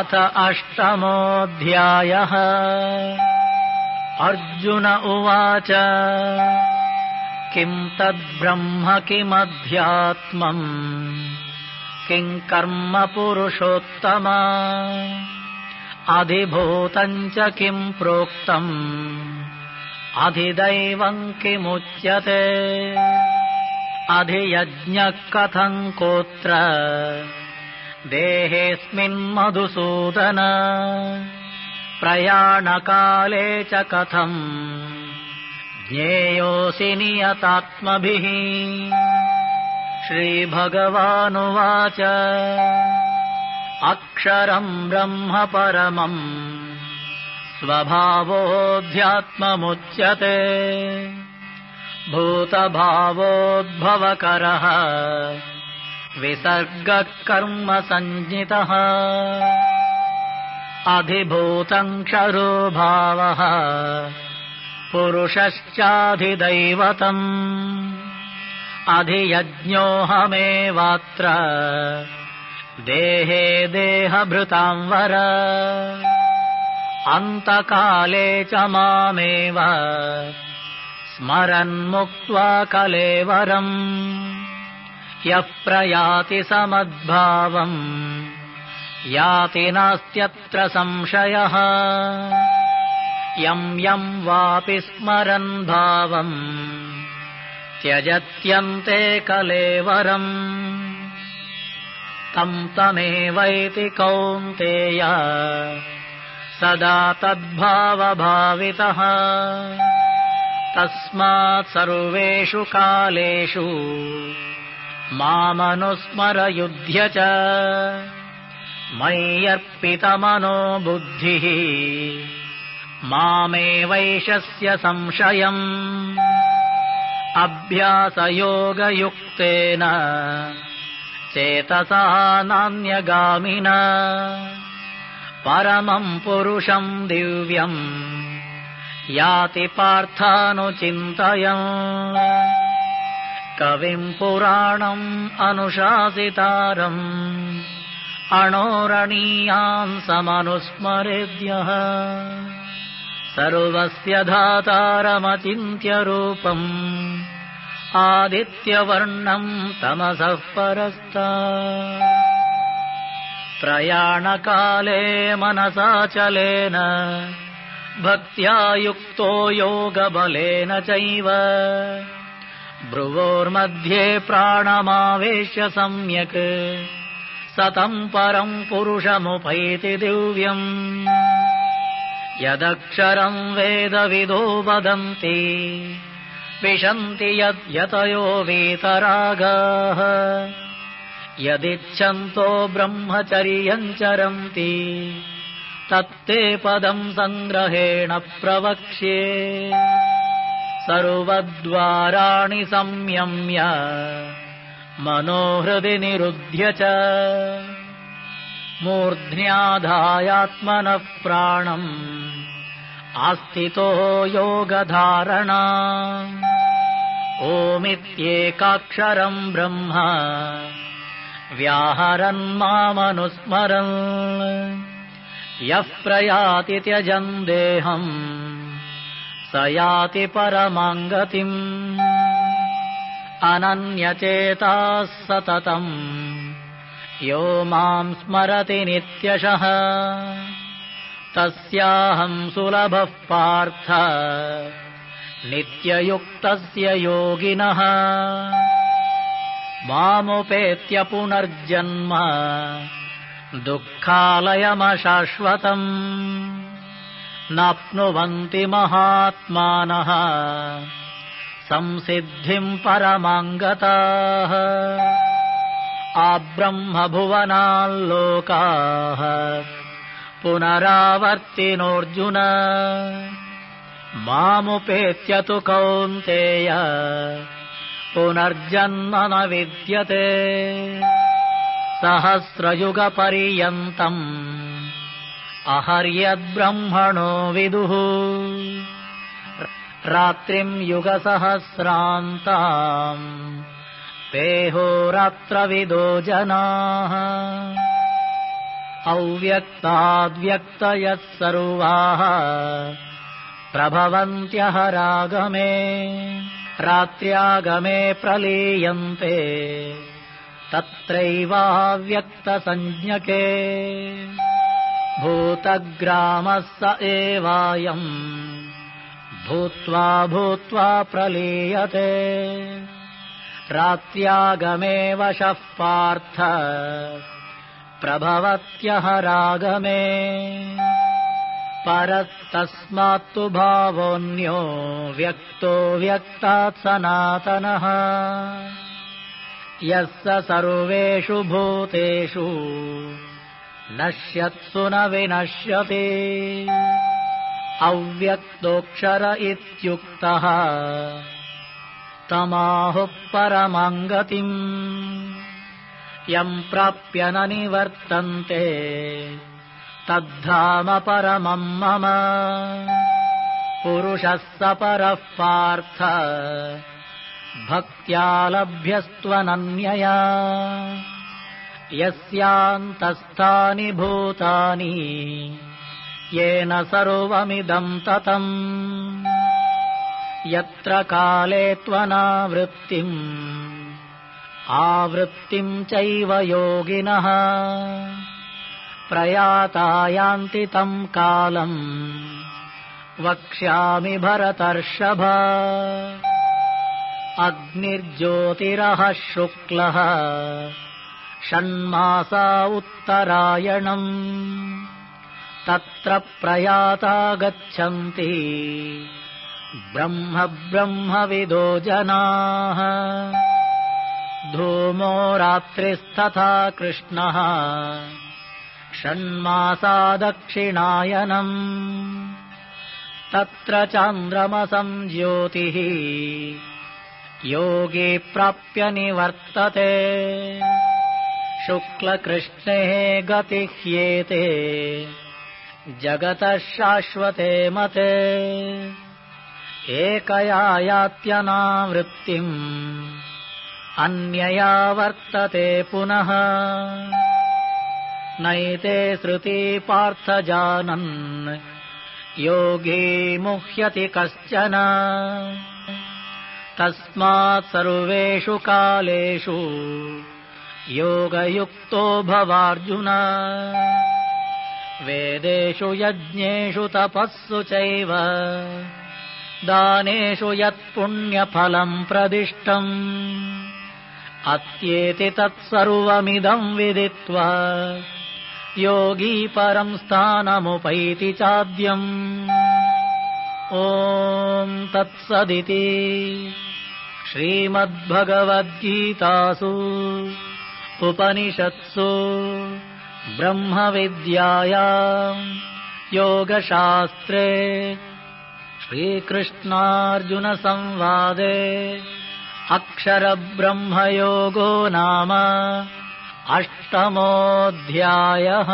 अथ अष्टमोऽध्यायः। अर्जुन उवाच किम् तद्ब्रह्म किमध्यात्मम्? किम् कर्म पुरुषोत्तम? अधिभूतम् च किम् प्रोक्तम्? अधिदैवम् किमुच्यते? अधियज्ञः कथम् कोत्र देहेऽस्मिन्मधुसूदन प्रयाणकाले च कथम् ज्ञेयोऽसि नियतात्मभिः। श्रीभगवानुवाच। अक्षरम् ब्रह्म परमम् स्वभावोऽध्यात्ममुच्यते। भूतभावोद्भवकरः विसर्गः कर्म सञ्ज्ञितः अधिभूतम् क्षरो भावः पुरुषश्चाधिदैवतम्। अधियज्ञोऽहमेवात्र। देहे देहभृताम् वर। अन्तकाले च मामेव। स्मरन्मुक्त्वा कलेवरम् यः प्रयाति समद्भावम्। याति नास्त्यत्र संशयः। यम् यम् वापि स्मरन् भावम्। त्यजत्यन्ते कलेवरम्। तम् तमेवैति कौन्तेय। सदा तद्भावभावितः। तस्मात् सर्वेषु कालेषु मामनुस्मरयुध्य च। मय्यर्पितमनो बुद्धिः। मामेवैषस्य संशयम्। अभ्यासयोगयुक्तेन। चेतसा नान्यगामिन। परमम् पुरुषम् दिव्यम्। याति पार्थानुचिन्तयम् कविम् पुराणम् अनुशासितारम् अणोरणीयान् समनुस्मरेद्यः। सर्वस्य धातारमचिन्त्यरूपम् आदित्यवर्णम् तमसः परस्ता। प्रयाणकाले मनसाचलेन भक्त्या युक्तो योगबलेन चैव भ्रुवोर्मध्ये प्राणमावेश्य सम्यक्। सतम् परम् पुरुषमुपैति दिव्यम्। यदक्षरम् वेदविदो वदन्ति। विशन्ति यद्यतयो वीतरागाः। यदिच्छन्तो ब्रह्मचर्यम् चरन्ति। तत्ते पदम् सङ्ग्रहेण प्रवक्ष्ये सर्वद्वाराणि संयम्य मनोहृदि निरुध्य च मूर्ध्न्याधायात्मनः प्राणम् आस्थितो योगधारणा। ओमित्येकाक्षरम् ब्रह्म व्याहरन् मामनुस्मरन्। यः प्रयाति त्यजन् देहम् स याति परमाङ्गतिम् अनन्यचेताः सततम्। यो माम् स्मरति नित्यशः। तस्याहम् सुलभः पार्थ। नित्ययुक्तस्य योगिनः। मामुपेत्य पुनर्जन्म। दुःखालयमशाश्वतम् नाप्नुवन्ति महात्मानः। संसिद्धिम् परमाङ्गताः। आब्रह्मभुवनाल्लोकाः। पुनरावर्तिनोऽर्जुन। मामुपेत्य तु कौन्तेय। पुनर्जन्म न विद्यते। सहस्रयुगपर्यन्तम् अहर्यद्ब्रह्मणो विदुः। रात्रिम् युगसहस्रान्ताम्। पेहोरात्रविदो जनाः। अव्यक्ताद्व्यक्तयः सर्वाः। प्रभवन्त्यः रागमे रात्र्यागमे प्रलीयन्ते। तत्रैवाव्यक्तसञ्ज्ञके भूतग्रामः स एवायम्। भूत्वा भूत्वा प्रलीयते। रात्र्यागमे वशः पार्थ। प्रभवत्यः रागमे। परस्तस्मात्तु भावोऽन्यो व्यक्तो व्यक्तात् सनातनः। यः सर्वेषु भूतेषु नश्यत्सु न विनश्यति। अव्यक्तोऽक्षर इत्युक्तः तमाहुः परमङ्गतिम् यम् प्राप्य न निवर्तन्ते। तद्धाम परमम् मम। पुरुषः स परः पार्थ। भक्त्या लभ्यस्त्वनन्यया यस्यान्तस्थानि भूतानि येन सर्वमिदम् ततम्। यत्र काले त्वनावृत्तिम् आवृत्तिम् चैव योगिनः। प्रयाता यान्ति तम् कालम् वक्ष्यामि भरतर्षभ। अग्निर्ज्योतिरः शुक्लः षण्मासा उत्तरायणम्। तत्र प्रयाता गच्छन्ति ब्रह्म ब्रह्मविदो जनाः। धूमो रात्रिस्तथा कृष्णः। षण्मासा दक्षिणायनम्। तत्र चान्द्रमसम् ज्योतिः। योगी प्राप्य निवर्तते शुक्लकृष्णे गतिह्येते जगतः शाश्वते मते। एकया यात्यनावृत्तिम् अन्यया वर्तते पुनः। नैते श्रुति पार्थ जानन् योगी मुह्यति कश्चन। तस्मात् सर्वेषु कालेषु योगयुक्तो भवार्जुन। वेदेषु यज्ञेषु तपःसु चैव। दानेषु यत्पुण्यफलम् प्रदिष्टम्। अत्येति तत्सर्वमिदम् विदित्वा योगी परम् स्थानमुपैति चाद्यम्। ॐ तत्सदिति। श्रीमद्भगवद्गीतासु उपनिषत्सु ब्रह्मविद्यायाम् योगशास्त्रे श्रीकृष्णार्जुनसंवादे अक्षरब्रह्मयोगो नाम अष्टमोऽध्यायः